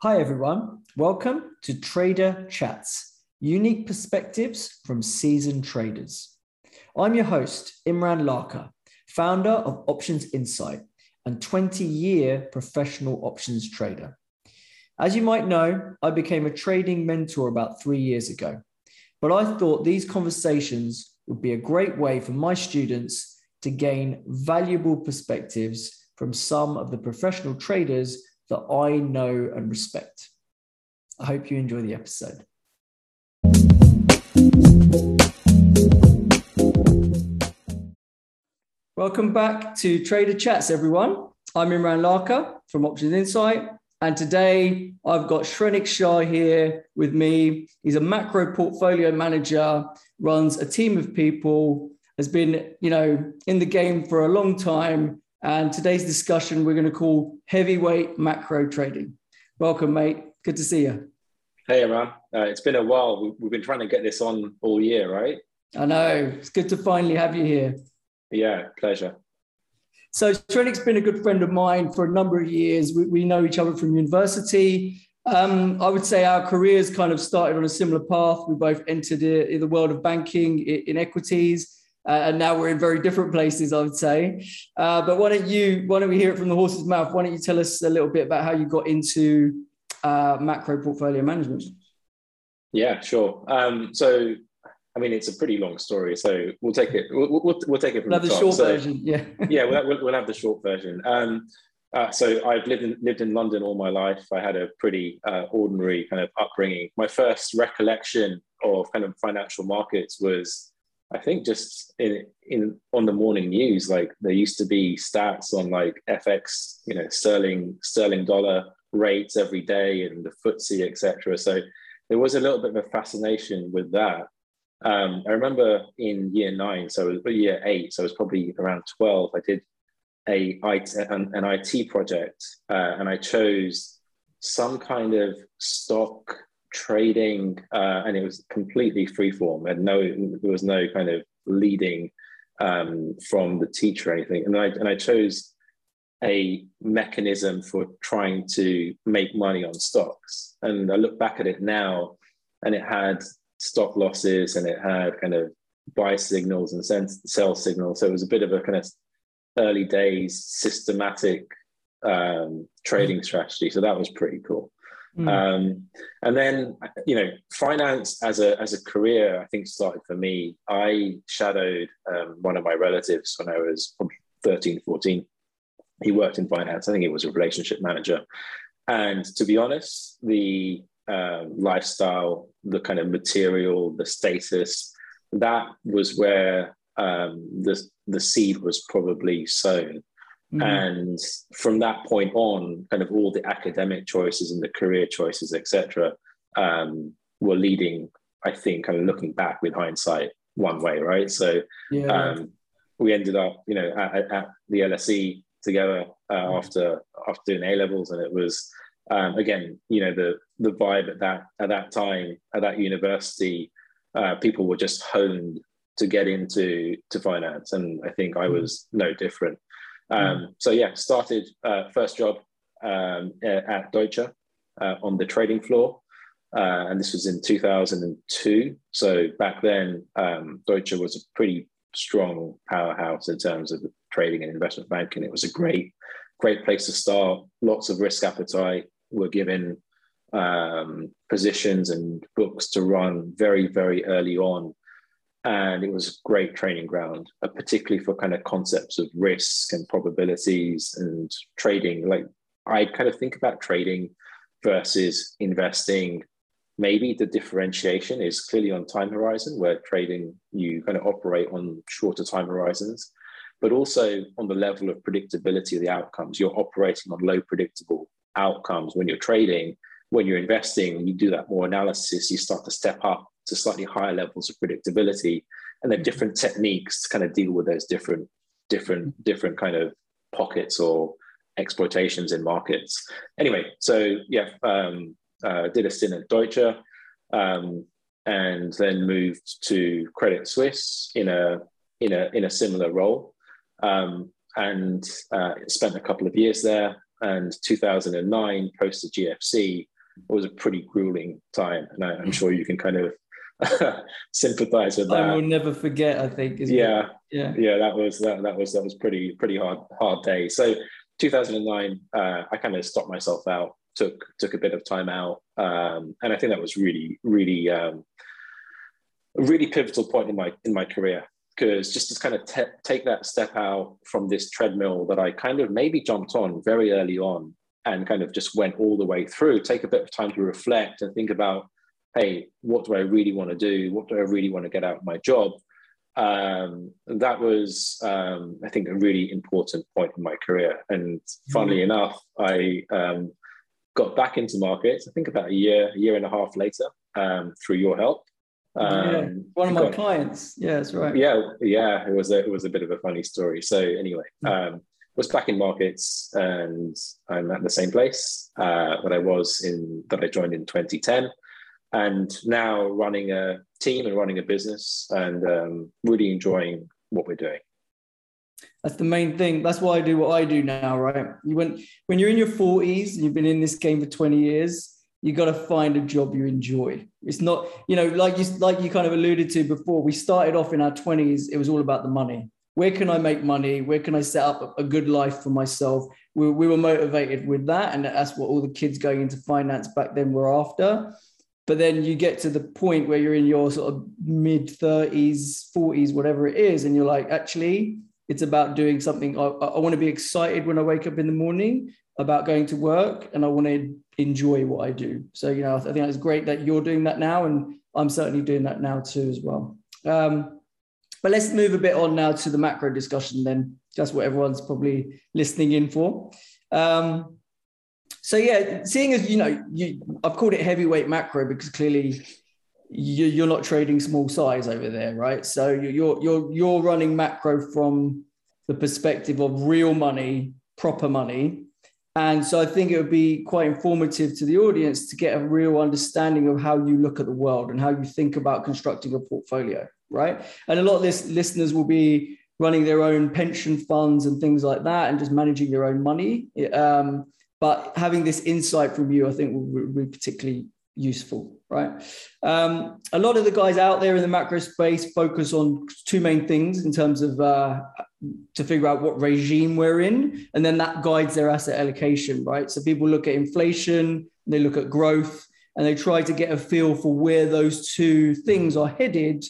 Hi, everyone. Welcome to Trader Chats, unique perspectives from seasoned traders. I'm your host, Imran Lakha, founder of Options Insight and 20 year professional options trader. As you might know, I became a trading mentor about three years ago, but I thought these conversations would be a great way for my students to gain valuable perspectives from some of the professional traders that I know and respect. I hope you enjoy the episode. Welcome back to Trader Chats, everyone. I'm Imran Lakha from Options Insight, and today I've got Shrenick Shah here with me. He's a macro portfolio manager, runs a team of people, has been, you know, in the game for a long time, and today's discussion we're going to call heavyweight macro trading. Welcome, mate. Good to see you. Hey, man. Uh, it's been a while. We've been trying to get this on all year, right? I know. It's good to finally have you here. Yeah, pleasure. So, Shrenick's been a good friend of mine for a number of years. We, we know each other from university. Um, I would say our careers kind of started on a similar path. We both entered the, the world of banking in equities uh, and now we're in very different places, I would say. Uh, but why don't you? Why don't we hear it from the horse's mouth? Why don't you tell us a little bit about how you got into uh, macro portfolio management? Yeah, sure. Um, so, I mean, it's a pretty long story, so we'll take it. We'll, we'll, we'll take it from we'll the, the short so, version. Yeah, yeah, we'll, we'll, have the short version. Um, uh, so I've lived in lived in London all my life. I had a pretty uh, ordinary kind of upbringing. My first recollection of kind of financial markets was I think just in in on the morning news, like there used to be stats on like FX, you know, sterling sterling dollar rates every day and the FTSE, etc. So there was a little bit of a fascination with that. Um, I remember in year nine, so it was year eight, so I was probably around twelve. I did a an, an IT project, uh, and I chose some kind of stock trading, uh, and it was completely freeform. And no, there was no kind of leading um, from the teacher or anything. And I and I chose a mechanism for trying to make money on stocks. And I look back at it now, and it had stop losses, and it had kind of buy signals and sell signals. So it was a bit of a kind of early days systematic um, trading strategy. So that was pretty cool. Mm. Um, and then, you know, finance as a as a career, I think started for me. I shadowed um, one of my relatives when I was probably 13, 14. He worked in finance. I think he was a relationship manager. And to be honest, the um, lifestyle, the kind of material, the status, that was where um, the the seed was probably sown. Mm-hmm. And from that point on, kind of all the academic choices and the career choices, etc., um, were leading, I think, kind of looking back with hindsight one way, right? So yeah. um, we ended up, you know, at, at the LSE together uh, mm-hmm. after after doing A levels, and it was um, again, you know, the the vibe at that at that time at that university, uh, people were just honed to get into to finance, and I think I mm-hmm. was no different. Um, so yeah, started uh, first job um, at Deutsche uh, on the trading floor. Uh, and this was in 2002. So back then, um, Deutsche was a pretty strong powerhouse in terms of trading and investment banking. It was a great, great place to start. Lots of risk appetite. Were given um, positions and books to run very, very early on and it was a great training ground, uh, particularly for kind of concepts of risk and probabilities and trading. Like I kind of think about trading versus investing. Maybe the differentiation is clearly on time horizon, where trading you kind of operate on shorter time horizons, but also on the level of predictability of the outcomes. You're operating on low predictable outcomes when you're trading. When you're investing, you do that more analysis, you start to step up to slightly higher levels of predictability. And then different techniques to kind of deal with those different different different kind of pockets or exploitations in markets. Anyway so yeah um, uh, did a stint at deutsche um, and then moved to credit suisse in a in a in a similar role. Um, and uh, spent a couple of years there. And 2009 post the GFC was a pretty grueling time, and I, am sure you can kind of sympathize with that. I will never forget. I think. Yeah, yeah, yeah. That was that, that was that was pretty pretty hard hard day. So 2009, uh, I kind of stopped myself out, took took a bit of time out, um, and I think that was really really um, a really pivotal point in my in my career because just to kind of te- take that step out from this treadmill that I kind of maybe jumped on very early on and kind of just went all the way through, take a bit of time to reflect and think about, hey, what do I really want to do? What do I really want to get out of my job? Um, that was, um, I think, a really important point in my career. And funnily mm-hmm. enough, I um, got back into markets, I think about a year, a year and a half later, um, through your help. Um, yeah, one of my got, clients. Yeah, that's right. Yeah, yeah. It was a, it was a bit of a funny story. So anyway, hmm. um, was back in markets, and I'm at the same place uh, that I was in that I joined in 2010, and now running a team and running a business, and um, really enjoying what we're doing. That's the main thing. That's why I do what I do now, right? You went when you're in your 40s and you've been in this game for 20 years you got to find a job you enjoy it's not you know like you like you kind of alluded to before we started off in our 20s it was all about the money where can i make money where can i set up a good life for myself we, we were motivated with that and that's what all the kids going into finance back then were after but then you get to the point where you're in your sort of mid 30s 40s whatever it is and you're like actually it's about doing something I, I want to be excited when i wake up in the morning about going to work and I want to enjoy what I do. So, you know, I think it's great that you're doing that now, and I'm certainly doing that now too as well. Um, but let's move a bit on now to the macro discussion then. That's what everyone's probably listening in for. Um, so yeah, seeing as you know, you, I've called it heavyweight macro because clearly you, are not trading small size over there, right? So you're you're you're running macro from the perspective of real money, proper money, and so I think it would be quite informative to the audience to get a real understanding of how you look at the world and how you think about constructing a portfolio, right? And a lot of this listeners will be running their own pension funds and things like that and just managing their own money. Um, but having this insight from you, I think will be particularly useful, right? Um, a lot of the guys out there in the macro space focus on two main things in terms of uh, to figure out what regime we're in, and then that guides their asset allocation, right? So people look at inflation, they look at growth, and they try to get a feel for where those two things are headed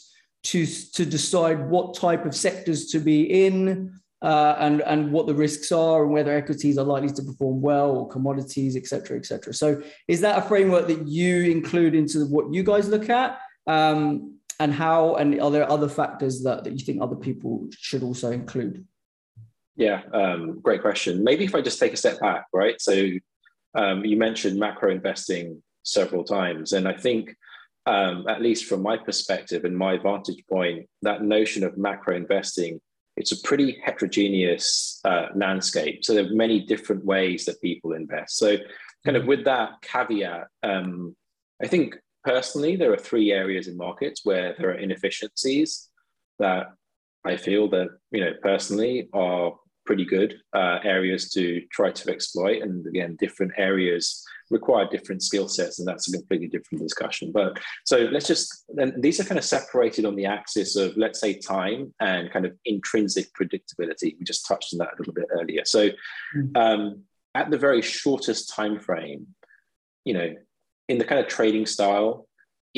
to, to decide what type of sectors to be in uh, and, and what the risks are and whether equities are likely to perform well or commodities, et cetera, et cetera. So is that a framework that you include into what you guys look at? Um, and how, and are there other factors that, that you think other people should also include? Yeah, um, great question. Maybe if I just take a step back, right? So um, you mentioned macro investing several times, and I think um, at least from my perspective and my vantage point, that notion of macro investing it's a pretty heterogeneous uh, landscape. So there are many different ways that people invest. So, kind of with that caveat, um, I think personally there are three areas in markets where there are inefficiencies that I feel that you know personally are pretty good uh, areas to try to exploit, and again, different areas require different skill sets, and that's a completely different discussion. But so let's just, then these are kind of separated on the axis of, let's say, time and kind of intrinsic predictability. We just touched on that a little bit earlier. So mm. um, at the very shortest time frame, you know, in the kind of trading style,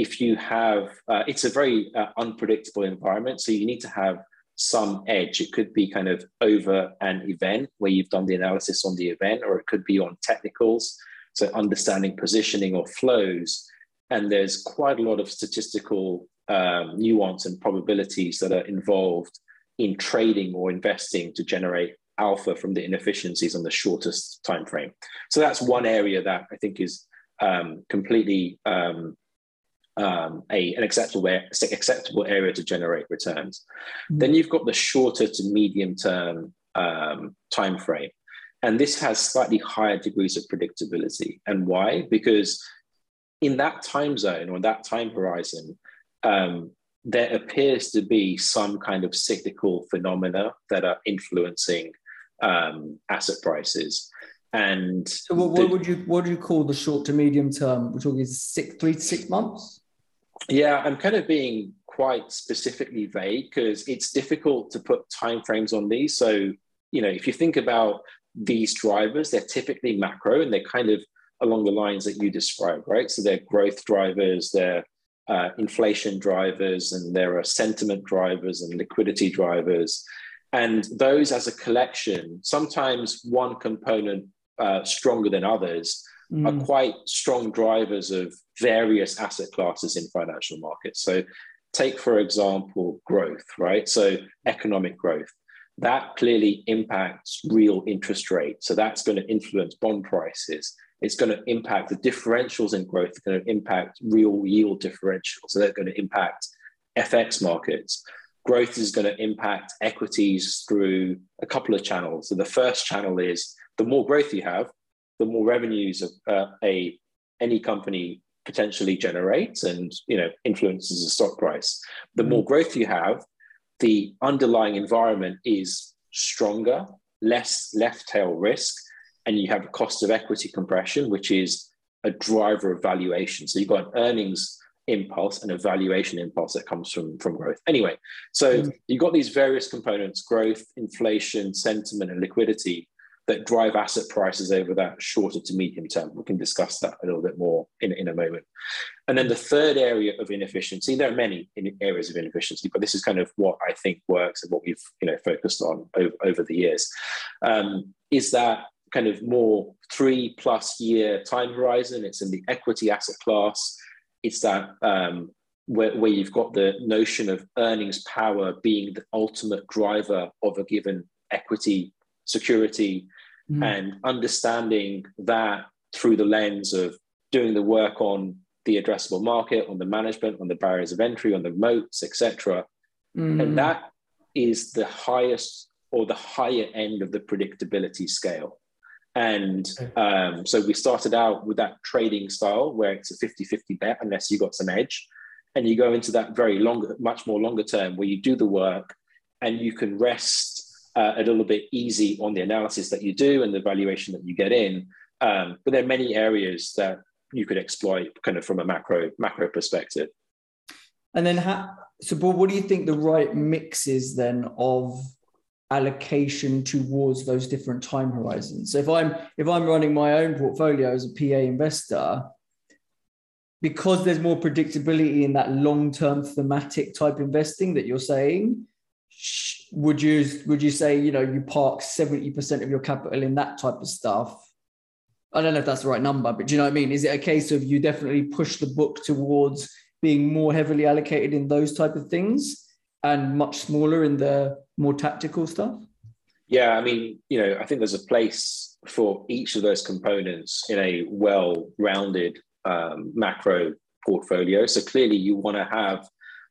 if you have, uh, it's a very uh, unpredictable environment. So you need to have some edge. It could be kind of over an event where you've done the analysis on the event, or it could be on technicals so understanding positioning or flows. And there's quite a lot of statistical um, nuance and probabilities that are involved in trading or investing to generate alpha from the inefficiencies on the shortest time frame. So that's one area that I think is um, completely um, um, a, an acceptable, acceptable area to generate returns. Mm-hmm. Then you've got the shorter to medium term um, time frame. And this has slightly higher degrees of predictability. And why? Because in that time zone or that time horizon, um, there appears to be some kind of cyclical phenomena that are influencing um, asset prices. And so what, what the, would you what do you call the short to medium term? We're talking six, three to six months. Yeah, I'm kind of being quite specifically vague because it's difficult to put timeframes on these. So, you know, if you think about these drivers, they're typically macro and they're kind of along the lines that you described, right? So they're growth drivers, they're uh, inflation drivers, and there are sentiment drivers and liquidity drivers. And those as a collection, sometimes one component uh, stronger than others, mm. are quite strong drivers of various asset classes in financial markets. So, take, for example, growth, right? So, economic growth. That clearly impacts real interest rates. So, that's going to influence bond prices. It's going to impact the differentials in growth, it's going to impact real yield differentials. So, they're going to impact FX markets growth is going to impact equities through a couple of channels. So the first channel is the more growth you have, the more revenues uh, a any company potentially generates and you know influences the stock price. The more growth you have, the underlying environment is stronger, less left tail risk, and you have a cost of equity compression, which is a driver of valuation. So you've got an earnings impulse and a valuation impulse that comes from, from growth. Anyway, so mm. you've got these various components growth, inflation, sentiment, and liquidity that drive asset prices over that shorter to medium term. We can discuss that a little bit more in, in a moment. And then the third area of inefficiency, there are many areas of inefficiency, but this is kind of what I think works and what we've you know focused on over, over the years, um, is that kind of more three plus year time horizon. It's in the equity asset class. It's that um, where, where you've got the notion of earnings power being the ultimate driver of a given equity security mm. and understanding that through the lens of doing the work on the addressable market, on the management, on the barriers of entry, on the moats, etc. Mm. And that is the highest or the higher end of the predictability scale. And um, so we started out with that trading style where it's a 50 50 bet unless you got some edge. And you go into that very long, much more longer term where you do the work and you can rest uh, a little bit easy on the analysis that you do and the valuation that you get in. Um, but there are many areas that you could exploit kind of from a macro macro perspective. And then, how, so Bob, what do you think the right mix is then of allocation towards those different time horizons? So if I'm if I'm running my own portfolio as a PA investor, because there's more predictability in that long-term thematic type investing that you're saying, would you would you say you know you park 70% of your capital in that type of stuff? I don't know if that's the right number but do you know what i mean? Is it a case of you definitely push the book towards being more heavily allocated in those type of things and much smaller in the more tactical stuff? Yeah i mean you know i think there's a place for each of those components in a well-rounded um, macro portfolio. So clearly you want to have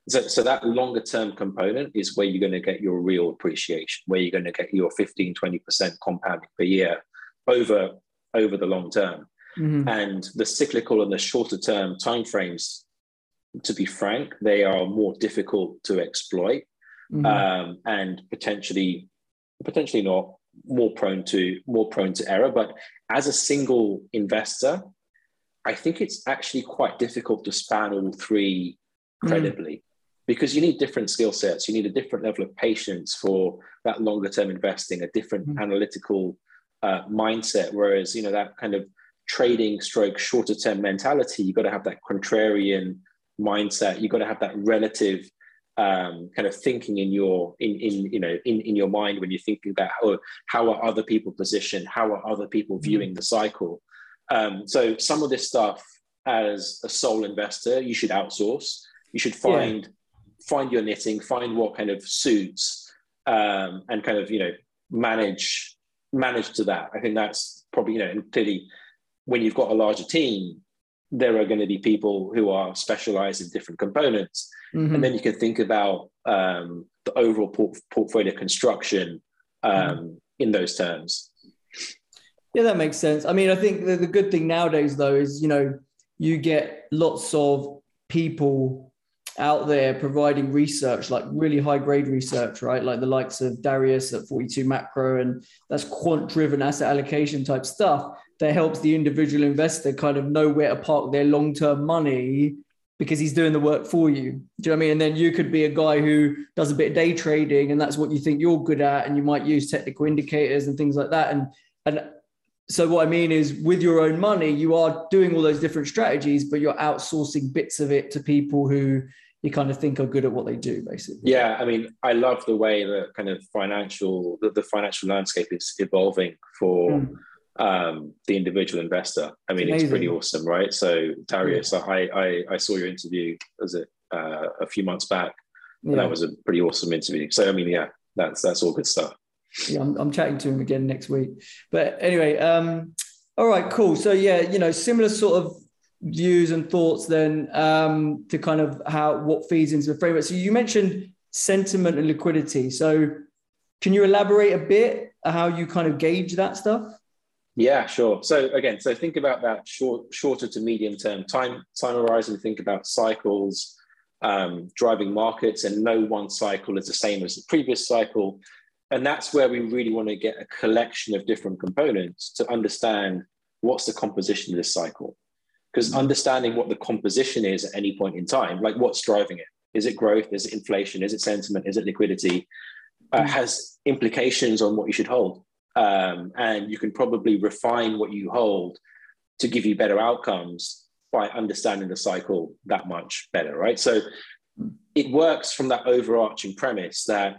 so, so that longer term component is where you're going to get your real appreciation, where you're going to get your 15, 20% compounding per year over, over the long term. Mm-hmm. And the cyclical and the shorter term timeframes, to be frank, they are more difficult to exploit mm-hmm. um, and potentially, potentially not more prone to more prone to error. But as a single investor, I think it's actually quite difficult to span all three mm. credibly because you need different skill sets. You need a different level of patience for that longer term investing, a different mm-hmm. analytical uh, mindset. Whereas, you know, that kind of trading stroke shorter term mentality, you've got to have that contrarian mindset. You've got to have that relative um, kind of thinking in your in in you know in, in your mind when you're thinking about how, how are other people positioned, how are other people mm-hmm. viewing the cycle. Um, so some of this stuff as a sole investor, you should outsource. You should find yeah find your knitting, find what kind of suits, um, and kind of you know manage manage to that. I think that's probably you know and clearly when you've got a larger team, there are going to be people who are specialized in different components, mm-hmm. and then you can think about um, the overall port- portfolio construction um, mm-hmm. in those terms. Yeah, that makes sense. I mean, I think the, the good thing nowadays, though, is you know you get lots of people out there providing research, like really high grade research, right? Like the likes of Darius at 42 Macro, and that's quant driven asset allocation type stuff that helps the individual investor kind of know where to park their long term money because he's doing the work for you. Do you know what I mean? And then you could be a guy who does a bit of day trading and that's what you think you're good at. And you might use technical indicators and things like that. And, and so what I mean is with your own money, you are doing all those different strategies, but you're outsourcing bits of it to people who you kind of think are good at what they do basically. Yeah. I mean, I love the way that kind of financial, the, the financial landscape is evolving for, mm um, the individual investor. I mean, it's, it's pretty awesome, right? So Darius, yeah. I, I, I saw your interview, was it uh, a few months back? Yeah. that was a pretty awesome interview. So I mean, yeah, that's that's all good stuff. Yeah, I'm, I'm chatting to him again next week. But anyway, um, all right, cool. So yeah, you know, similar sort of views and thoughts then um, to kind of how what feeds into the framework. So you mentioned sentiment and liquidity. So can you elaborate a bit how you kind of gauge that stuff? Yeah, sure. So again, so think about that short, shorter to medium term time time horizon. Think about cycles, um, driving markets, and no one cycle is the same as the previous cycle. And that's where we really want to get a collection of different components to understand what's the composition of this cycle. Because understanding what the composition is at any point in time, like what's driving it, is it growth, is it inflation, is it sentiment, is it liquidity, uh, mm-hmm. has implications on what you should hold. Um, and you can probably refine what you hold to give you better outcomes by understanding the cycle that much better, right? So it works from that overarching premise that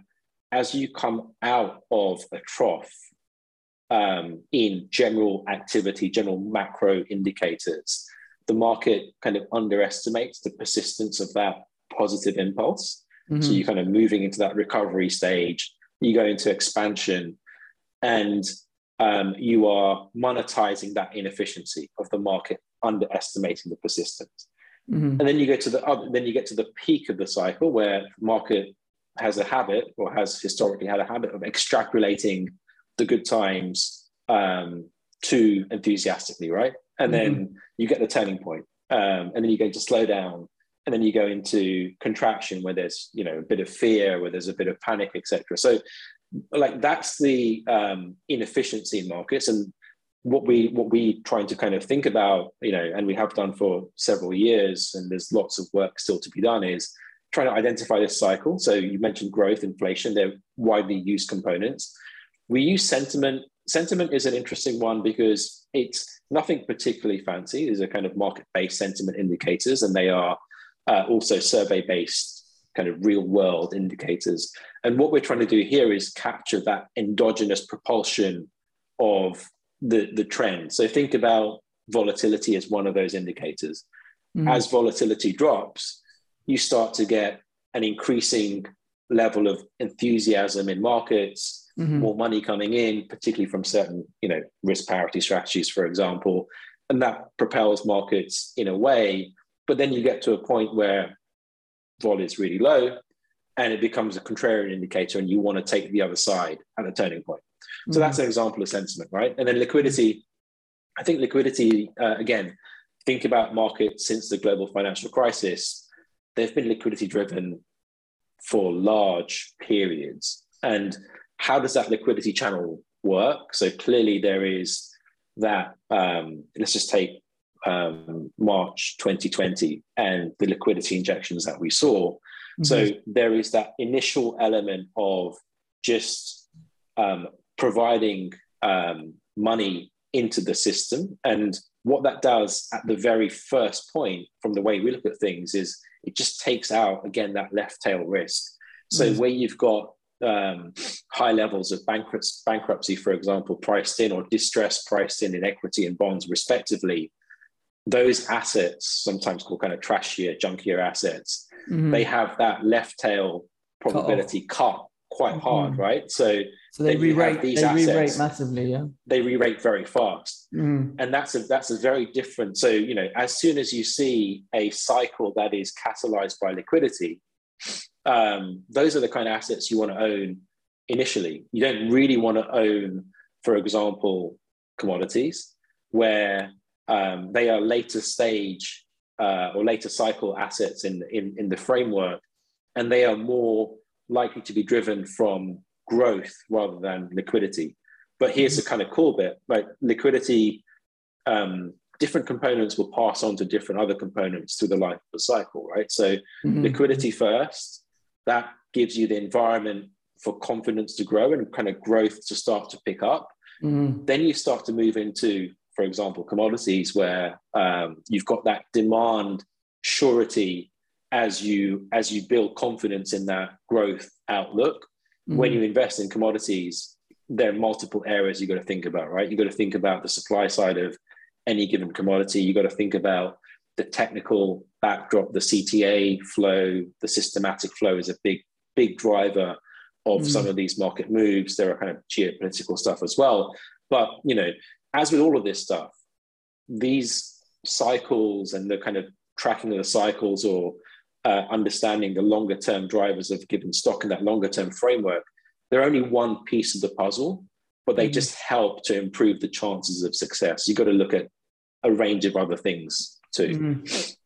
as you come out of a trough um, in general activity, general macro indicators, the market kind of underestimates the persistence of that positive impulse. Mm-hmm. So you're kind of moving into that recovery stage, you go into expansion, and um, you are monetizing that inefficiency of the market, underestimating the persistence. Mm-hmm. And then you go to the other, then you get to the peak of the cycle where market has a habit or has historically had a habit of extrapolating the good times um, too enthusiastically, right? And mm-hmm. then you get the turning point, um, and then you go to slow down, and then you go into contraction where there's you know a bit of fear, where there's a bit of panic, etc. So like that's the um, inefficiency in markets and what we what we trying to kind of think about you know and we have done for several years and there's lots of work still to be done is trying to identify this cycle so you mentioned growth inflation they're widely used components we use sentiment sentiment is an interesting one because it's nothing particularly fancy these are kind of market based sentiment indicators and they are uh, also survey based kind of real world indicators. And what we're trying to do here is capture that endogenous propulsion of the, the trend. So think about volatility as one of those indicators. Mm-hmm. As volatility drops, you start to get an increasing level of enthusiasm in markets, mm-hmm. more money coming in, particularly from certain, you know, risk parity strategies, for example. And that propels markets in a way. But then you get to a point where vol is really low and it becomes a contrarian indicator and you want to take the other side at a turning point. So mm-hmm. that's an example of sentiment, right? And then liquidity, I think liquidity, uh, again, think about markets since the global financial crisis, they've been liquidity driven for large periods. And how does that liquidity channel work? So clearly there is that, um, let's just take um, March 2020 and the liquidity injections that we saw. Mm-hmm. So there is that initial element of just um, providing um, money into the system. And what that does at the very first point, from the way we look at things, is it just takes out, again, that left tail risk. So mm-hmm. where you've got um, high levels of bankruptcy, for example, priced in or distress priced in in equity and bonds, respectively, those assets, sometimes called kind of trashier, junkier assets, mm-hmm. they have that left tail probability cut, cut quite mm-hmm. hard, right? So, so they re-rate, these they assets, re-rate massively, yeah. They re-rate very fast, mm. and that's a that's a very different. So you know, as soon as you see a cycle that is catalyzed by liquidity, um, those are the kind of assets you want to own initially. You don't really want to own, for example, commodities where um, they are later stage uh, or later cycle assets in, in, in the framework, and they are more likely to be driven from growth rather than liquidity. But here's the kind of cool bit: like liquidity, um, different components will pass on to different other components through the life of the cycle, right? So mm-hmm. liquidity first, that gives you the environment for confidence to grow and kind of growth to start to pick up. Mm-hmm. Then you start to move into, for example, commodities where um, you've got that demand surety as you as you build confidence in that growth outlook. Mm-hmm. When you invest in commodities, there are multiple areas you've got to think about, right? You've got to think about the supply side of any given commodity. you've got to think about the technical backdrop, the CTA flow, the systematic flow is a big, big driver of mm. some of these market moves. There are kind of geopolitical stuff as well. But you know, as with all of this stuff, these cycles and the kind of tracking of the cycles or uh, understanding the longer term drivers of given stock in that longer term framework, they're only one piece of the puzzle, but they mm. just help to improve the chances of success. You've got to look at a range of other things too. Mm.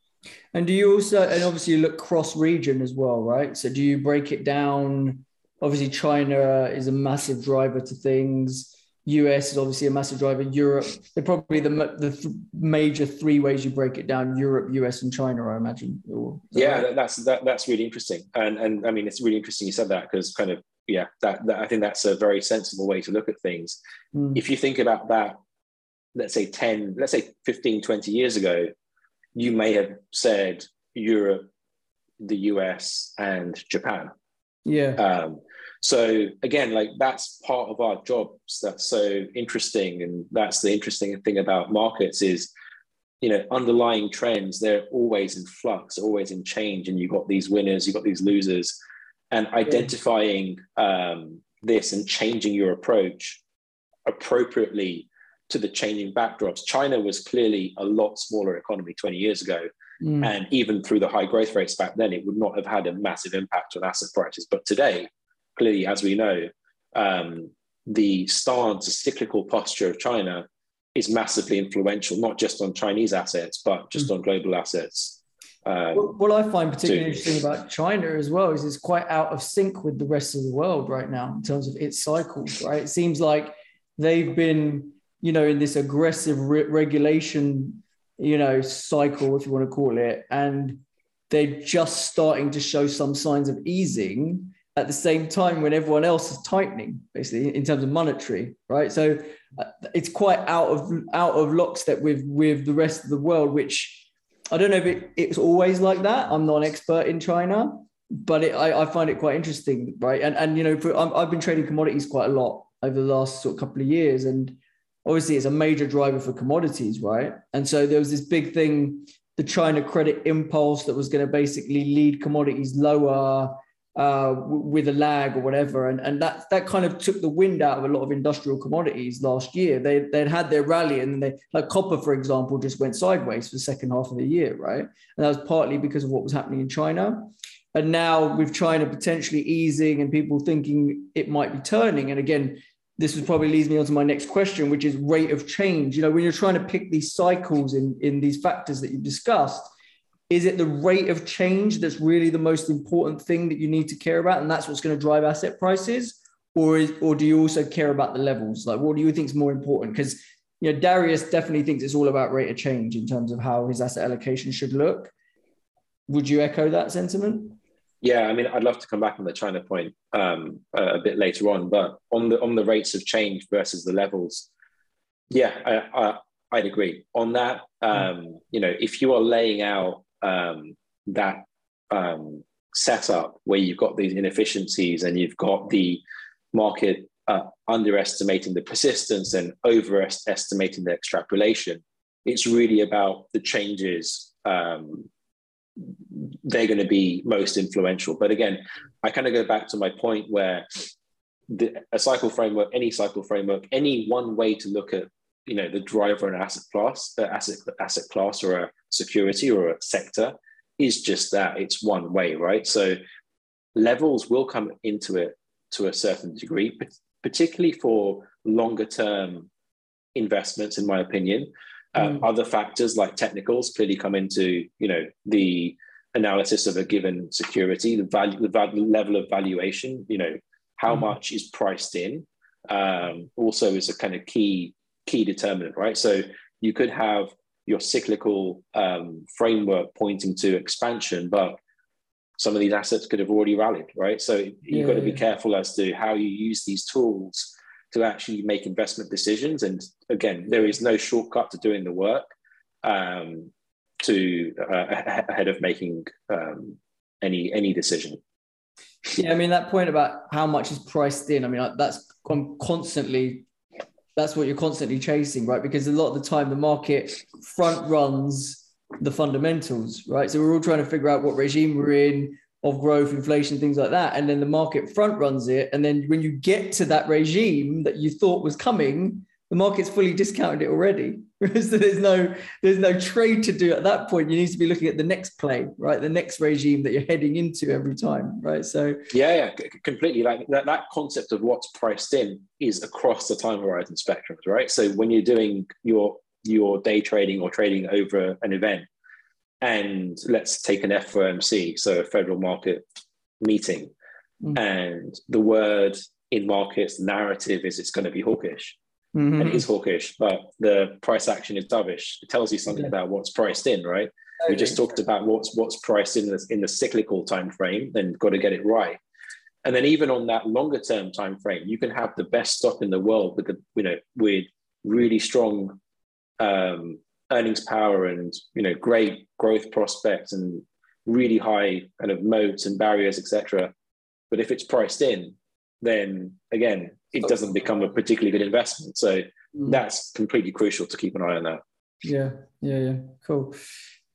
And do you also, and obviously you look cross region as well, right? So do you break it down? Obviously, China is a massive driver to things. US is obviously a massive driver. Europe, they're probably the the th- major three ways you break it down: Europe, US, and China. I imagine. Yeah, right? that's that, that's really interesting, and and I mean it's really interesting you said that because kind of yeah, that, that I think that's a very sensible way to look at things. Mm. If you think about that, let's say 10, let's say 15, 20 years ago, you may have said Europe, the US, and Japan. Yeah. Um, so again, like that's part of our jobs. That's so interesting, and that's the interesting thing about markets is, you know, underlying trends. They're always in flux, always in change, and you've got these winners, you've got these losers, and identifying um, this and changing your approach appropriately to the changing backdrops. China was clearly a lot smaller economy 20 years ago. Mm. And even through the high growth rates back then, it would not have had a massive impact on asset prices. But today, clearly, as we know, um, the stance, the cyclical posture of China is massively influential, not just on Chinese assets, but just mm. on global assets. Um, what, I find particularly interesting about China as well is it's quite out of sync with the rest of the world right now in terms of its cycles, right? It seems like they've been, you know, in this aggressive re- regulation, you know, cycle, if you want to call it, and they're just starting to show some signs of easing at the same time when everyone else is tightening, basically in terms of monetary, right? So uh, it's quite out of out of lockstep with with the rest of the world, which I don't know if it, it's always like that. I'm not an expert in China, but it, I, I, find it quite interesting, right? And and you know, for, i have been trading commodities quite a lot over the last sort of couple of years, and obviously it's a major driver for commodities, right? And so there was this big thing, the China credit impulse that was going to basically lead commodities lower uh, with a lag or whatever, and and that that kind of took the wind out of a lot of industrial commodities last year. They they'd had their rally, and they like copper, for example, just went sideways for the second half of the year, right? And that was partly because of what was happening in China. And now with China potentially easing and people thinking it might be turning, and again, this would probably leads me on to my next question, which is rate of change. You know, when you're trying to pick these cycles in in these factors that you've discussed is it the rate of change that's really the most important thing that you need to care about and that's what's going to drive asset prices? Or is, or do you also care about the levels? Like what do you think is more important? Because you know darius definitely thinks it's all about rate of change in terms of how his asset allocation should look. Would you echo that sentiment? Yeah i mean i'd love to come back on the china point um, a bit later on but on the on the rates of change versus the levels yeah I, I, i'd agree on that. Um, you know if you are laying out um, that um, setup where you've got these inefficiencies and you've got the market uh, underestimating the persistence and overestimating the extrapolation. It's really about the changes um, they're going to be most influential. But again, I kind of go back to my point where the, a cycle framework, any cycle framework, any one way to look at you know the driver an asset class, uh, asset asset class, or a security or a sector is just that. It's one way, right? So levels will come into it to a certain degree, particularly for longer term investments, in my opinion. Um, mm. Other factors like technicals clearly come into you know the analysis of a given security, the value, the value, level of valuation. You know how mm. much is priced in. Um, also, is a kind of key key determinant, right? So you could have your cyclical um, framework pointing to expansion, but some of these assets could have already rallied, right? So you've yeah, got to be yeah. careful as to how you use these tools to actually make investment decisions. And again, there is no shortcut to doing the work um, to uh, ahead of making um, any any decision. Yeah, I mean that point about how much is priced in. I mean that's I'm constantly that's what you're constantly chasing, right? Because a lot of the time the market front runs the fundamentals, right? So we're all trying to figure out what regime we're in of growth, inflation, things like that. And then the market front runs it. And then when you get to that regime that you thought was coming, the market's fully discounted it already. so there's no there's no trade to do at that point. You need to be looking at the next play, right? The next regime that you're heading into every time, right? So yeah, yeah, completely. Like that, that concept of what's priced in is across the time horizon spectrums, right? So when you're doing your your day trading or trading over an event, and let's take an FOMC, so a federal market meeting, mm-hmm. and the word in markets narrative is it's going to be hawkish mm-hmm. and it is hawkish, but the price action is dovish. It tells you something about what's priced in, right? Okay. We just talked about what's what's priced in the, in the cyclical time frame, then got to get it right. And then even on that longer term time frame, you can have the best stock in the world with the you know with really strong um, earnings power and you know great growth prospects and really high kind of moats and barriers, etc. But if it's priced in, then again, it doesn't become a particularly good investment. So mm. that's completely crucial to keep an eye on that. Yeah, yeah, yeah. Cool.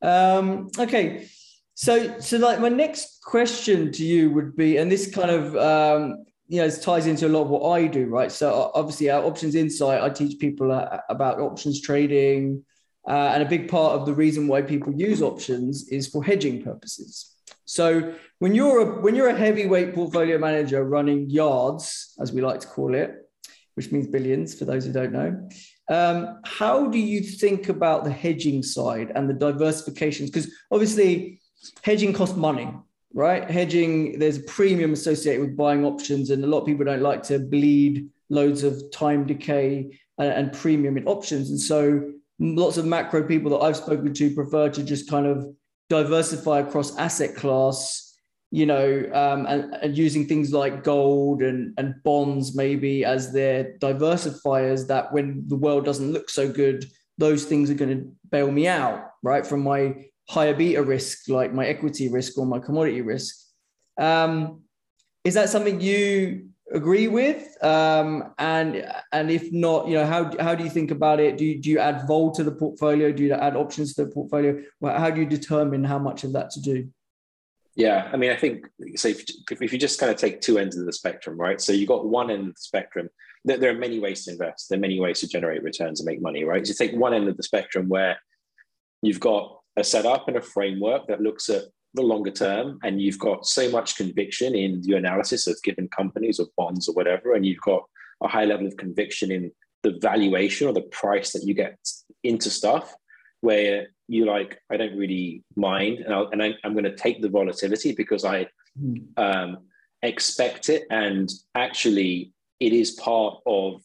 Um, okay. So, so like my next question to you would be, and this kind of um, you know ties into a lot of what I do, right? So obviously, our options insight, I teach people about options trading, uh, and a big part of the reason why people use options is for hedging purposes. So when you're a when you're a heavyweight portfolio manager running yards, as we like to call it, which means billions for those who don't know, um, how do you think about the hedging side and the diversifications? Because obviously, hedging costs money, right? Hedging, there's a premium associated with buying options, and a lot of people don't like to bleed loads of time decay and, and premium in options, and so lots of macro people that I've spoken to prefer to just kind of diversify across asset class, you know, um, and, and using things like gold and, and bonds maybe as their diversifiers that when the world doesn't look so good, those things are going to bail me out, right, from my higher beta risk, like my equity risk or my commodity risk. Um, is that something you agree with? Um, and and if not, you know, how how do you think about it? Do you, do you add vol to the portfolio? Do you add options to the portfolio? How do you determine how much of that to do? Yeah, I mean, I think so. If, if you just kind of take two ends of the spectrum, right? So you got one end of the spectrum. There, there are many ways to invest. There are many ways to generate returns and make money, right? So you take one end of the spectrum where you've got a setup and a framework that looks at the longer term and you've got so much conviction in your analysis of given companies or bonds or whatever and you've got a high level of conviction in the valuation or the price that you get into stuff where you like i don't really mind and, I'll, and I, am going to take the volatility because i hmm. um, expect it and actually it is part of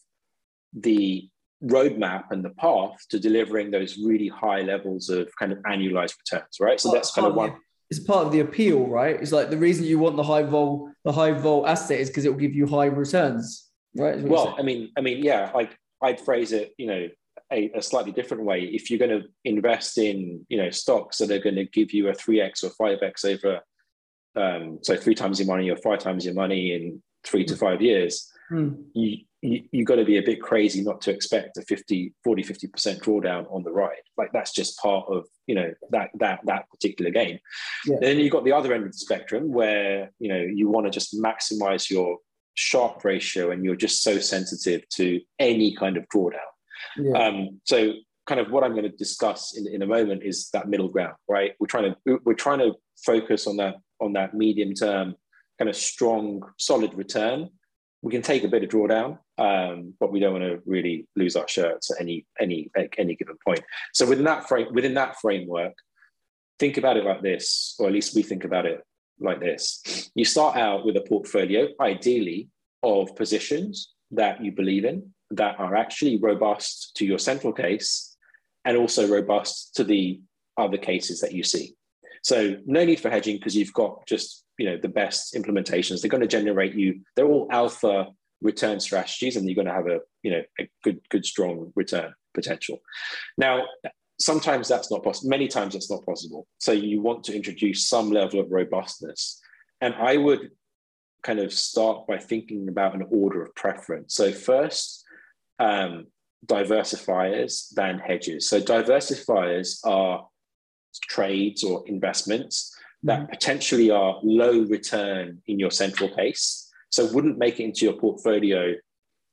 the roadmap and the path to delivering those really high levels of kind of annualized returns right so that's kind of one it's part of the appeal, right? It's like the reason you want the high vol, the high vol asset is because it will give you high returns, right? Well, I mean, I mean, yeah, like I'd phrase it, you know, a, a, slightly different way. If you're going to invest in, you know, stocks that are going to give you a three x or five x over, um, so three times your money or five times your money in three to hmm. five years, mm. you you, you got to be a bit crazy not to expect a 50 40 50% drawdown on the ride like that's just part of you know that that that particular game yeah. then you've got the other end of the spectrum where you know you want to just maximize your Sharpe ratio and you're just so sensitive to any kind of drawdown yeah. um, so kind of what i'm going to discuss in, in a moment is that middle ground right we're trying to we're trying to focus on that on that medium term kind of strong solid return we can take a bit of drawdown, um, but we don't want to really lose our shirts at any any at any given point. So within that frame within that framework, think about it like this, or at least we think about it like this. You start out with a portfolio, ideally, of positions that you believe in that are actually robust to your central case and also robust to the other cases that you see. So no need for hedging because you've got just you know the best implementations. They're going to generate you. They're all alpha return strategies, and you're going to have a you know a good good strong return potential. Now sometimes that's not possible. Many times that's not possible. So you want to introduce some level of robustness, and I would kind of start by thinking about an order of preference. So first, um, diversifiers than hedges. So diversifiers are trades or investments that potentially are low return in your central case. So wouldn't make it into your portfolio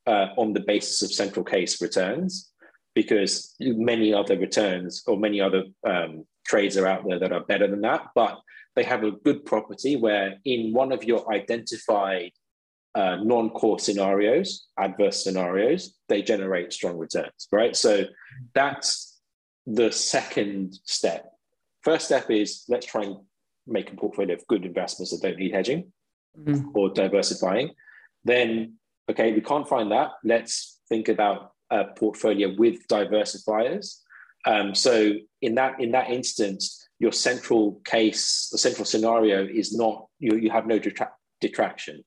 uh, on the basis of central case returns because many other returns or many other um, trades are out there that are better than that. But they have a good property where in one of your identified uh, non-core scenarios, adverse scenarios, they generate strong returns, right? So that's the second step. First step is let's try and make a portfolio of good investments that don't need hedging mm-hmm. or diversifying. Then, okay, we can't find that. Let's think about a portfolio with diversifiers. Um, so in that in that instance, your central case, the central scenario is not you, you have no detra- detraction.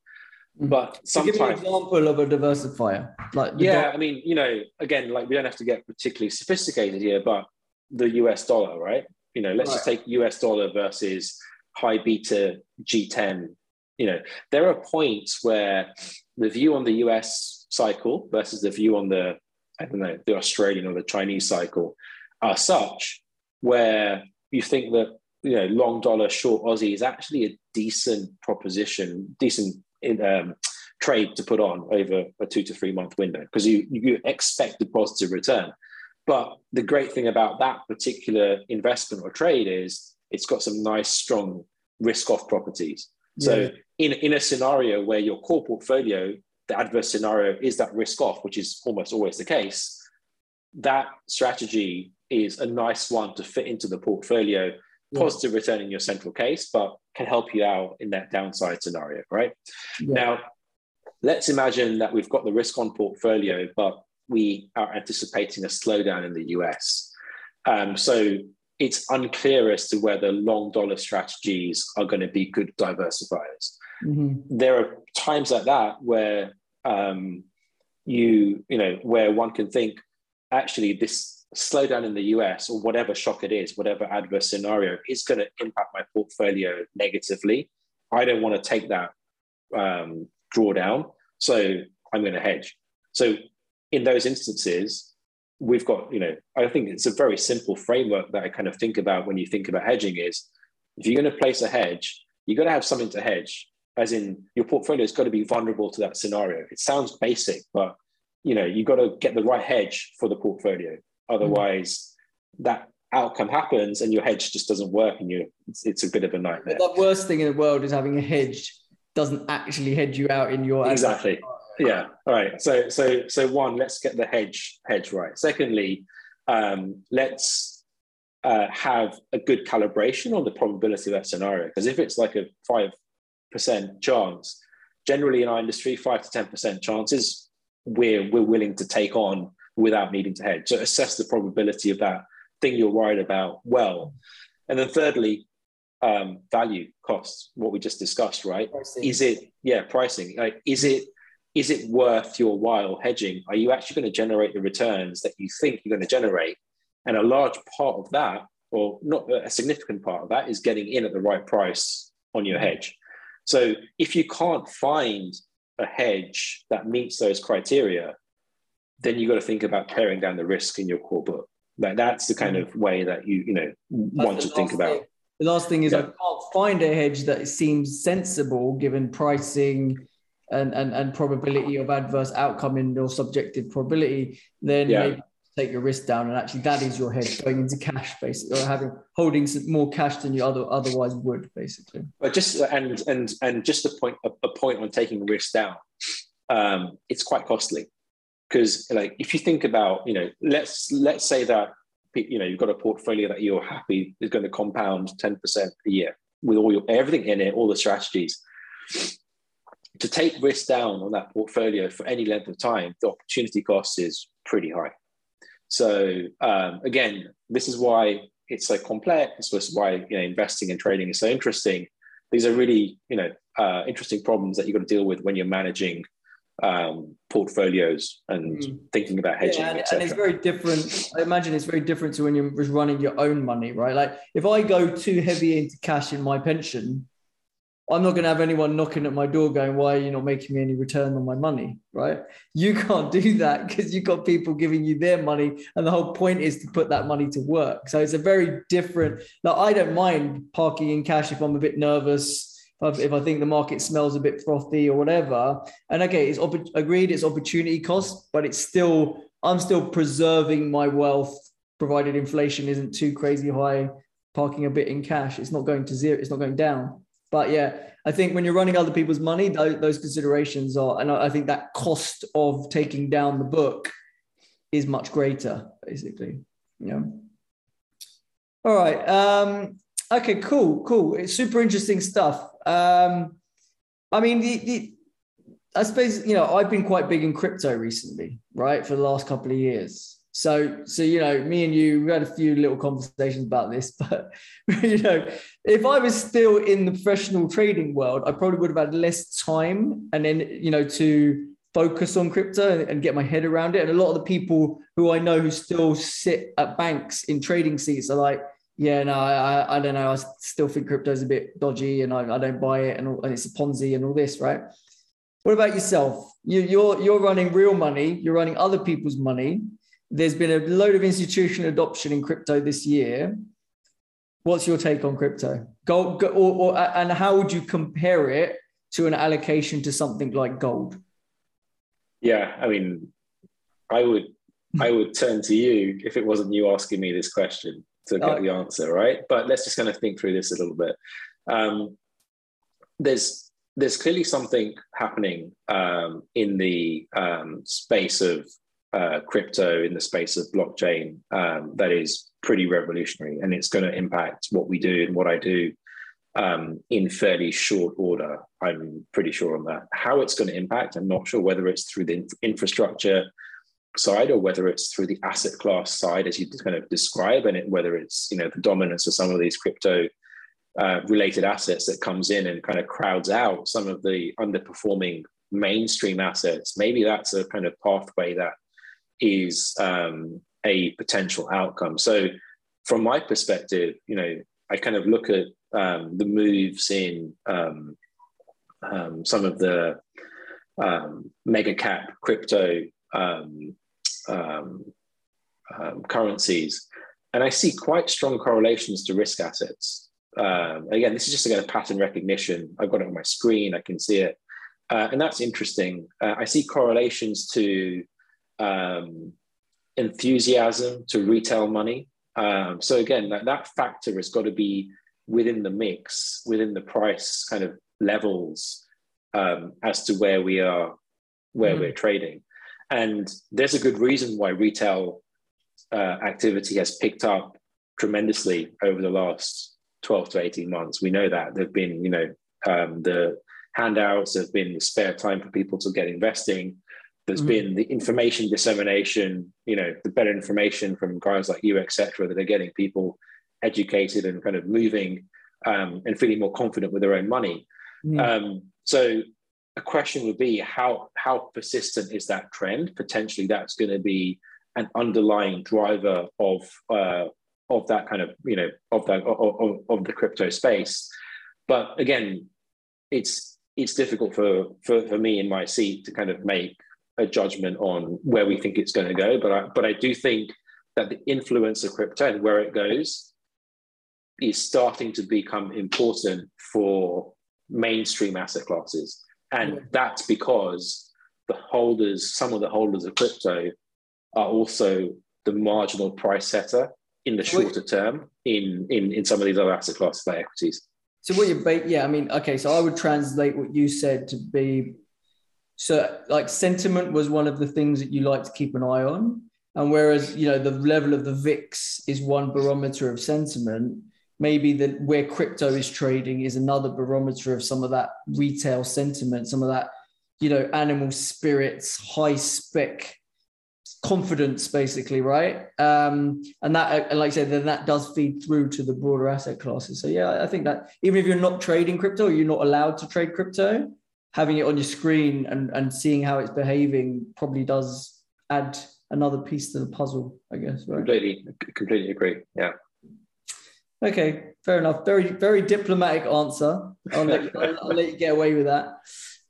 Mm-hmm. But sometimes, give me an example of a diversifier. Like yeah, I mean, you know, again, like we don't have to get particularly sophisticated here, but the US dollar, right? You know, let's right. just take US dollar versus high beta G10. You know, there are points where the view on the US cycle versus the view on the I don't know the Australian or the Chinese cycle are such where you think that you know long dollar short Aussie is actually a decent proposition, decent um, trade to put on over a two to three month window because you you expect a positive return. But the great thing about that particular investment or trade is it's got some nice strong risk off properties. Yeah. So in in a scenario where your core portfolio, the adverse scenario is that risk off, which is almost always the case. That strategy is a nice one to fit into the portfolio. Positive return in your central case, but can help you out in that downside scenario, right? Yeah. Now, let's imagine that we've got the risk on portfolio, but we are anticipating a slowdown in the US. Um, so it's unclear as to whether long dollar strategies are going to be good diversifiers. Mm-hmm. There are times like that where um, you, you know, where one can think, actually, this slowdown in the US or whatever shock it is, whatever adverse scenario is going to impact my portfolio negatively. I don't want to take that um, drawdown. So I'm going to hedge. So in those instances, we've got, you know, I think it's a very simple framework that I kind of think about when you think about hedging is if you're going to place a hedge, you've got to have something to hedge, as in your portfolio has got to be vulnerable to that scenario. It sounds basic, but you know, you've got to get the right hedge for the portfolio. Otherwise, mm. that outcome happens and your hedge just doesn't work and you it's, it's a bit of a nightmare. The worst thing in the world is having a hedge doesn't actually hedge you out in your exactly. Yeah. All right. So so so one, let's get the hedge hedge right. Secondly, um, let's uh, have a good calibration on the probability of that scenario. Because if it's like a five percent chance, generally in our industry, five to ten percent chances we're we're willing to take on without needing to hedge. So assess the probability of that thing you're worried about well. And then thirdly, um, value costs, what we just discussed, right? Pricing. Is it, yeah, pricing. Like, is it is it worth your while hedging? Are you actually going to generate the returns that you think you're going to generate? And a large part of that, or not a significant part of that, is getting in at the right price on your hedge. So if you can't find a hedge that meets those criteria, then you've got to think about paring down the risk in your core book. Like that's the kind of way that you you know want to think thing. about. The last thing is yeah. I can't find a hedge that seems sensible given pricing and, and, and probability of adverse outcome in your subjective probability. Then yeah. maybe take your risk down and actually that is your hedge going into cash basically or having holding more cash than you other, otherwise would basically but just and and and just a point a, a point on taking risk down um, it's quite costly because like if you think about you know let's let's say that you know you've got a portfolio that you're happy is going to compound 10% a year with all your everything in it all the strategies to take risk down on that portfolio for any length of time the opportunity cost is pretty high so um, again this is why it's so complex this is why you know investing and trading is so interesting these are really you know uh, interesting problems that you've got to deal with when you're managing um, portfolios and mm. thinking about hedging. Yeah, and, and, it's very different. I imagine it's very different to when you're running your own money, right? Like if I go too heavy into cash in my pension, I'm not going to have anyone knocking at my door going, "Why are you not making me any return on my money?" Right? You can't do that because you've got people giving you their money, and the whole point is to put that money to work. So it's a very different. Like I don't mind parking in cash if I'm a bit nervous if I think the market smells a bit frothy or whatever. And okay, it's op- agreed, it's opportunity cost, but it's still, I'm still preserving my wealth, provided inflation isn't too crazy high, parking a bit in cash. It's not going to zero, it's not going down. But yeah, I think when you're running other people's money, those, those considerations are, and I think that cost of taking down the book is much greater, basically. Yeah. All right. Um, okay, cool, cool. It's super interesting stuff. Um, I mean, the, the, I suppose you know I've been quite big in crypto recently, right, for the last couple of years. So, so you know, me and you, we had a few little conversations about this, but you know, if I was still in the professional trading world, I probably would have had less time, and then you know, to focus on crypto and get my head around it. And a lot of the people who I know who still sit at banks in trading seats are like, yeah, no, I, I don't know. I still think crypto is a bit dodgy, and I, I don't buy it, and, all, and it's a Ponzi and all this, right? What about yourself? You, you're you're running real money. You're running other people's money. There's been a load of institutional adoption in crypto this year. What's your take on crypto? Gold, or, or and how would you compare it to an allocation to something like gold? Yeah, I mean, I would I would turn to you if it wasn't you asking me this question to get the answer, right? But let's just kind of think through this a little bit. Um, there's there's clearly something happening um, in the um, space of uh, crypto, in the space of blockchain, um, that is pretty revolutionary, and it's going to impact what we do and what I do um, in fairly short order. I'm pretty sure on that. How it's going to impact, I'm not sure whether it's through the infrastructure side or whether it's through the asset class side as you kind of describe and it, whether it's you know the dominance of some of these crypto uh, related assets that comes in and kind of crowds out some of the underperforming mainstream assets maybe that's a kind of pathway that is um, a potential outcome so from my perspective you know i kind of look at um, the moves in um, um some of the um, mega cap crypto um, currencies. And I see quite strong correlations to risk assets. Again, this is just again a pattern recognition. I've got it on my screen, I can see it. Uh, and that's interesting. Uh, I see correlations to um, enthusiasm, to retail money. Um, so again, that, that factor has got to be within the mix, within the price kind of levels um, as to where we are, where mm. we're trading. And there's a good reason why retail uh, activity has picked up tremendously over the last 12 to 18 months. We know that there've been, you know, um, the handouts, there's been spare time for people to get investing. There's mm-hmm. been the information dissemination, you know, the better information from guys like you, etc., that are getting people educated and kind of moving um, and feeling more confident with their own money. Mm-hmm. Um, so a question would be how how persistent is that trend? Potentially, that's going to be an underlying driver of uh, of that kind of you know of that of, of the crypto space. But again, it's it's difficult for, for for me in my seat to kind of make a judgment on where we think it's going to go. But I but I do think that the influence of crypto and where it goes is starting to become important for mainstream asset classes. And that's because the holders, some of the holders of crypto are also the marginal price setter in the shorter term in, in, in some of these other asset classes like equities. So what you yeah, I mean, okay, so I would translate what you said to be So, like sentiment was one of the things that you like to keep an eye on, and whereas you know the level of the VIX is one barometer of sentiment, maybe the where crypto is trading is another barometer of some of that retail sentiment, some of that you know animal spirits, high spec confidence basically right? Um, and that uh, like i said then that does feed through to the broader asset classes. So yeah i think that even if you're not trading crypto you're not allowed to trade crypto having it on your screen and, and seeing how it's behaving probably does add another piece to the puzzle i guess right? Completely completely agree yeah. Okay fair enough. Very very diplomatic answer. I'll let, I'll, I'll let you get away with that.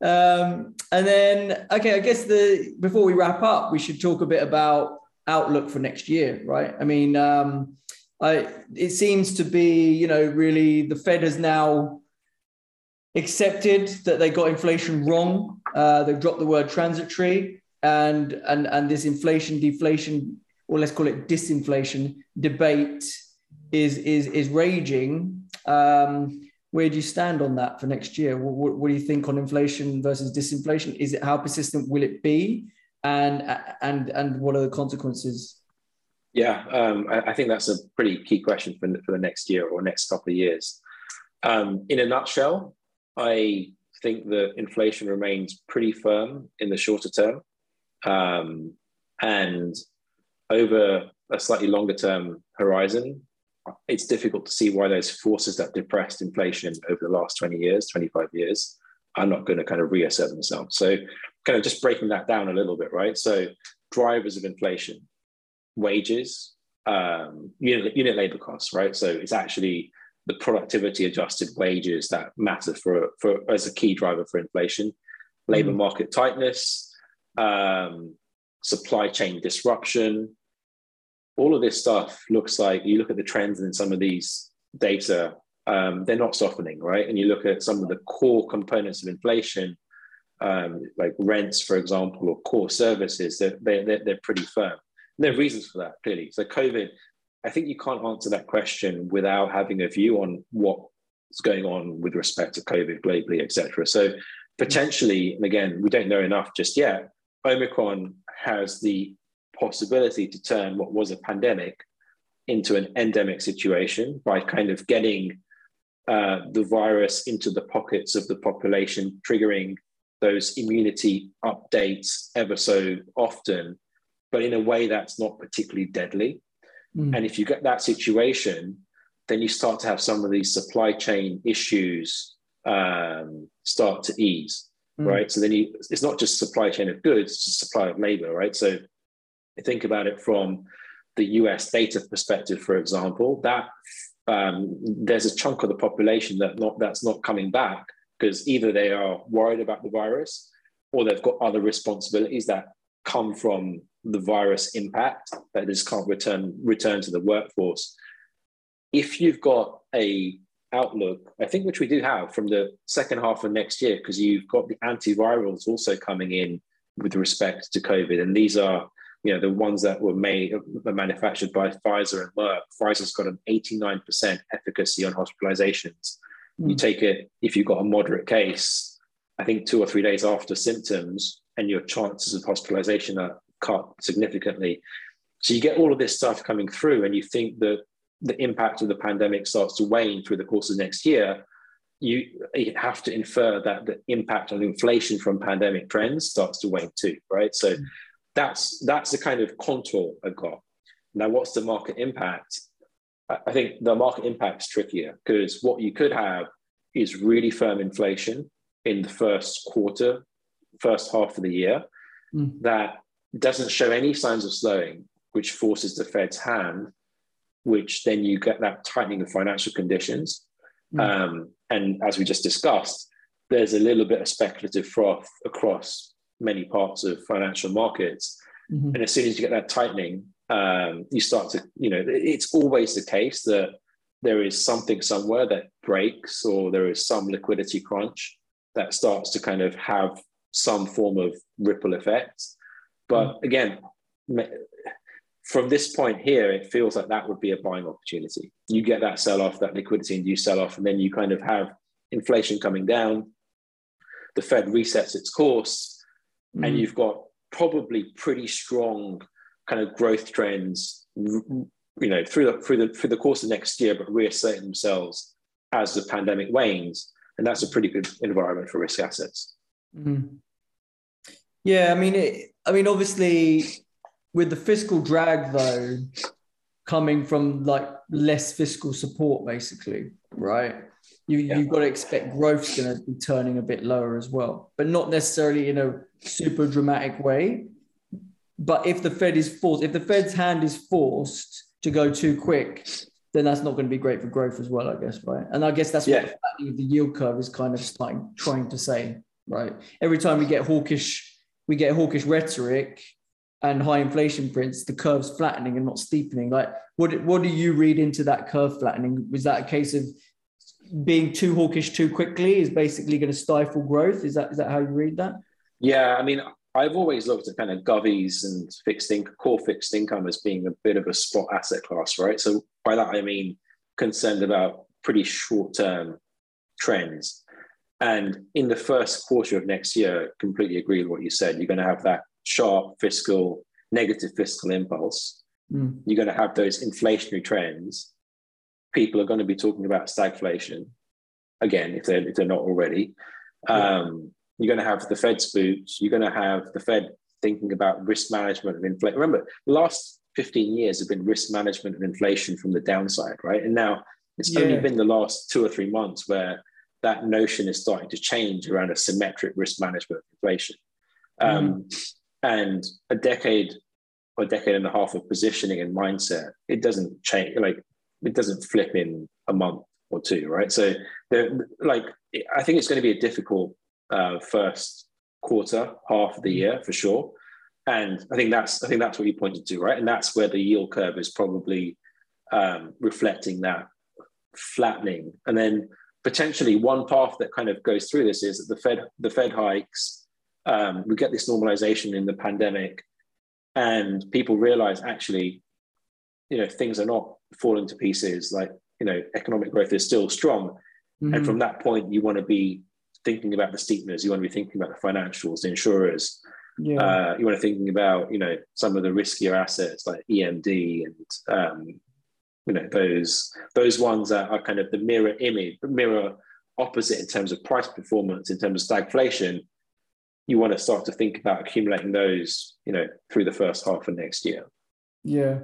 Um, and then, okay, I guess the before we wrap up, we should talk a bit about outlook for next year, right? I mean, um, I it seems to be, you know, really the Fed has now accepted that they got inflation wrong. Uh, they've dropped the word transitory, and and and this inflation deflation, or let's call it disinflation debate, is is is raging. Um, where do you stand on that for next year? What, what, what, do you think on inflation versus disinflation? Is it how persistent will it be, and and and what are the consequences? Yeah, um, I, I, think that's a pretty key question for, for the next year or next couple of years. Um, in a nutshell, I think that inflation remains pretty firm in the shorter term, um, and over a slightly longer term horizon, it's difficult to see why those forces that depressed inflation over the last 20 years, 25 years, are not going to kind of reassert themselves. So, kind of just breaking that down a little bit, right? So, drivers of inflation, wages, um, unit, unit labor costs, right? So, it's actually the productivity adjusted wages that matter for, for as a key driver for inflation, labor mm. market tightness, um, supply chain disruption, all of this stuff looks like you look at the trends in some of these data, um, they're not softening, right? And you look at some of the core components of inflation, um, like rents, for example, or core services, they're, they're, they're pretty firm. And there are reasons for that, clearly. So, COVID, I think you can't answer that question without having a view on what's going on with respect to COVID globally, et cetera. So, potentially, and again, we don't know enough just yet, Omicron has the possibility to turn what was a pandemic into an endemic situation by kind of getting uh, the virus into the pockets of the population, triggering those immunity updates ever so often, but in a way that's not particularly deadly. Mm. And if you get that situation, then you start to have some of these supply chain issues um, start to ease, mm. right? So then you, it's not just supply chain of goods, it's supply of labor, right? So think about it from the US data perspective, for example, that um, there's a chunk of the population that not that's not coming back because either they are worried about the virus or they've got other responsibilities that come from the virus impact that just can't return return to the workforce. If you've got a outlook, I think which we do have from the second half of next year, because you've got the antivirals also coming in with respect to COVID, and these are you know, the ones that were made, were manufactured by Pfizer and Merck, Pfizer's got an 89% efficacy on hospitalizations. Mm. You hmm. take it, if you've got a moderate case, I think two or three days after symptoms, and your chances of hospitalization are cut significantly. So you get all of this stuff coming through, and you think that the impact of the pandemic starts to wane through the course of next year. You, you have to infer that the impact on inflation from pandemic trends starts to wane too, right? So mm that's that's the kind of contour I've got. Now, what's the market impact? I think the market impact is trickier because what you could have is really firm inflation in the first quarter, first half of the year, mm. that doesn't show any signs of slowing, which forces the Fed's hand, which then you get that tightening of financial conditions. Mm. Um, and as we just discussed, there's a little bit of speculative froth across many parts of financial markets. Mm-hmm. And as soon as you get that tightening, um, you start to, you know, it's always the case that there is something somewhere that breaks or there is some liquidity crunch that starts to kind of have some form of ripple effect. But mm-hmm. again, from this point here, it feels like that would be a buying opportunity. You get that sell off, that liquidity induced sell off, and then you kind of have inflation coming down. The Fed resets its course mm. and you've got probably pretty strong kind of growth trends, you know, through the through the through the course of next year, but reassert themselves as the pandemic wanes, and that's a pretty good environment for risk assets. Mm. Yeah, I mean, it, I mean, obviously, with the fiscal drag though, coming from like less fiscal support, basically, right? You, yeah. You've got to expect growth's going to be turning a bit lower as well, but not necessarily in a super dramatic way. But if the Fed is forced, if the Fed's hand is forced to go too quick, then that's not going to be great for growth as well, I guess, right? And I guess that's yeah. what the yield curve is kind of starting trying to say, right? Every time we get hawkish, we get hawkish rhetoric and high inflation prints, the curve's flattening and not steepening. Like, what what do you read into that curve flattening? Was that a case of being too hawkish too quickly is basically going to stifle growth? Is that is that how you read that? Yeah, I mean, I've always looked at kind of govies and fixed income, core fixed income as being a bit of a spot asset class, right? So by that I mean concerned about pretty short term trends. And in the first quarter of next year, completely agree with what you said. You're going to have that sharp fiscal, negative fiscal impulse. Mm. You're going to have those inflationary trends. People are going to be talking about stagflation again, if they're, if they're not already. Um, you're going to have the Fed spooks. You're going to have the Fed thinking about risk management of inflation. Remember, the last 15 years have been risk management of inflation from the downside, right? And now it's yeah. only been the last two or three months where that notion is starting to change around a symmetric risk management of inflation. Mm. Um, and a decade or a decade and a half of positioning and mindset, it doesn't change, like, it doesn't flip in a month or two, right? So, like, I think it's going to be a difficult uh, first quarter, half of the year for sure. And I think that's I think that's what you pointed to, right? And that's where the yield curve is probably um, reflecting that flattening. And then potentially one path that kind of goes through this is that the Fed the Fed hikes, um, we get this normalization in the pandemic, and people realize actually, you know, things are not falling to pieces. Like you know, economic growth is still strong, mm-hmm. and from that point, you want to be thinking about the steepness. You want to be thinking about the financials, the insurers. Yeah. Uh, you want to thinking about you know some of the riskier assets like EMD and um, you know those those ones that are kind of the mirror image, the mirror opposite in terms of price performance, in terms of stagflation. You want to start to think about accumulating those, you know, through the first half of next year. Yeah,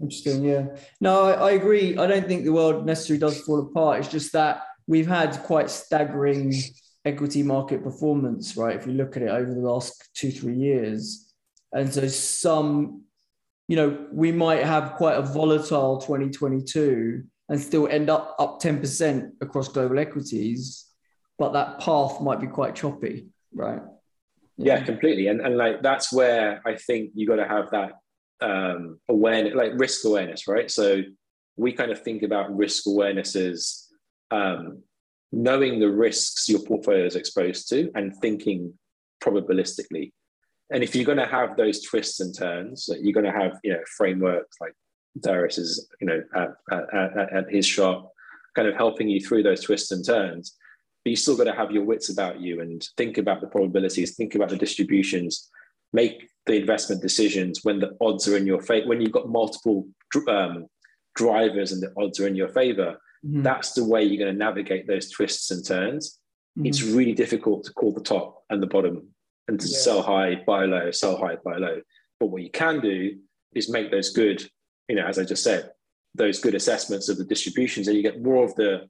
interesting. Yeah, no, I, I agree. I don't think the world necessarily does fall apart. It's just that we've had quite staggering equity market performance, right? If you look at it over the last two, three years. And so some, you know, we might have quite a volatile 2022 and still end up up 10% across global equities, but that path might be quite choppy, right? Yeah, completely. And, and like that's where I think you got to have that um, awareness, like risk awareness, right? So we kind of think about risk awareness as um, knowing the risks your portfolio is exposed to and thinking probabilistically. And if you're going to have those twists and turns, you're going to have you know frameworks like Darius is you know at, at, at his shop, kind of helping you through those twists and turns. But you still got to have your wits about you and think about the probabilities, think about the distributions, make the investment decisions when the odds are in your favor. When you've got multiple um, drivers and the odds are in your favor, Mm-hmm. That's the way you're going to navigate those twists and turns. Mm-hmm. It's really difficult to call the top and the bottom and to yeah. sell high, buy low, sell high, buy low. But what you can do is make those good, you know, as I just said, those good assessments of the distributions, and you get more of the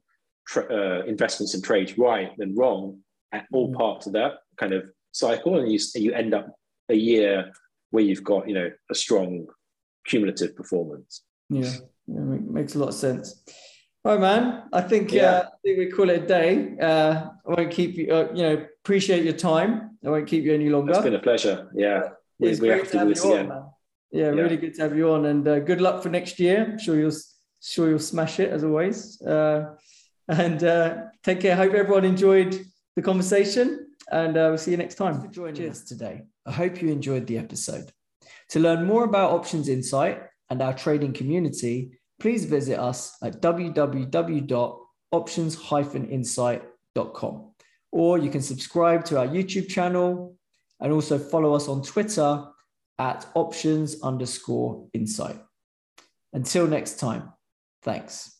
uh, investments and trades right than wrong at all mm-hmm. parts of that kind of cycle, and you you end up a year where you've got you know a strong cumulative performance. Yeah, yeah makes a lot of sense. All right, man. I think yeah. uh, I think we call it a day. Uh, I won't keep you. Uh, you know, appreciate your time. I won't keep you any longer. It's been a pleasure. Yeah, we, we have to, to do this again. On, yeah, yeah, really good to have you on, and uh, good luck for next year. I'm sure you'll sure you'll smash it as always. Uh, and uh, take care. Hope everyone enjoyed the conversation, and we'll see you next time. Thanks for joining Cheers. us today. I hope you enjoyed the episode. To learn more about Options Insight and our trading community please visit us at www.options-insight.com or you can subscribe to our YouTube channel and also follow us on Twitter at options underscore insight. Until next time, thanks.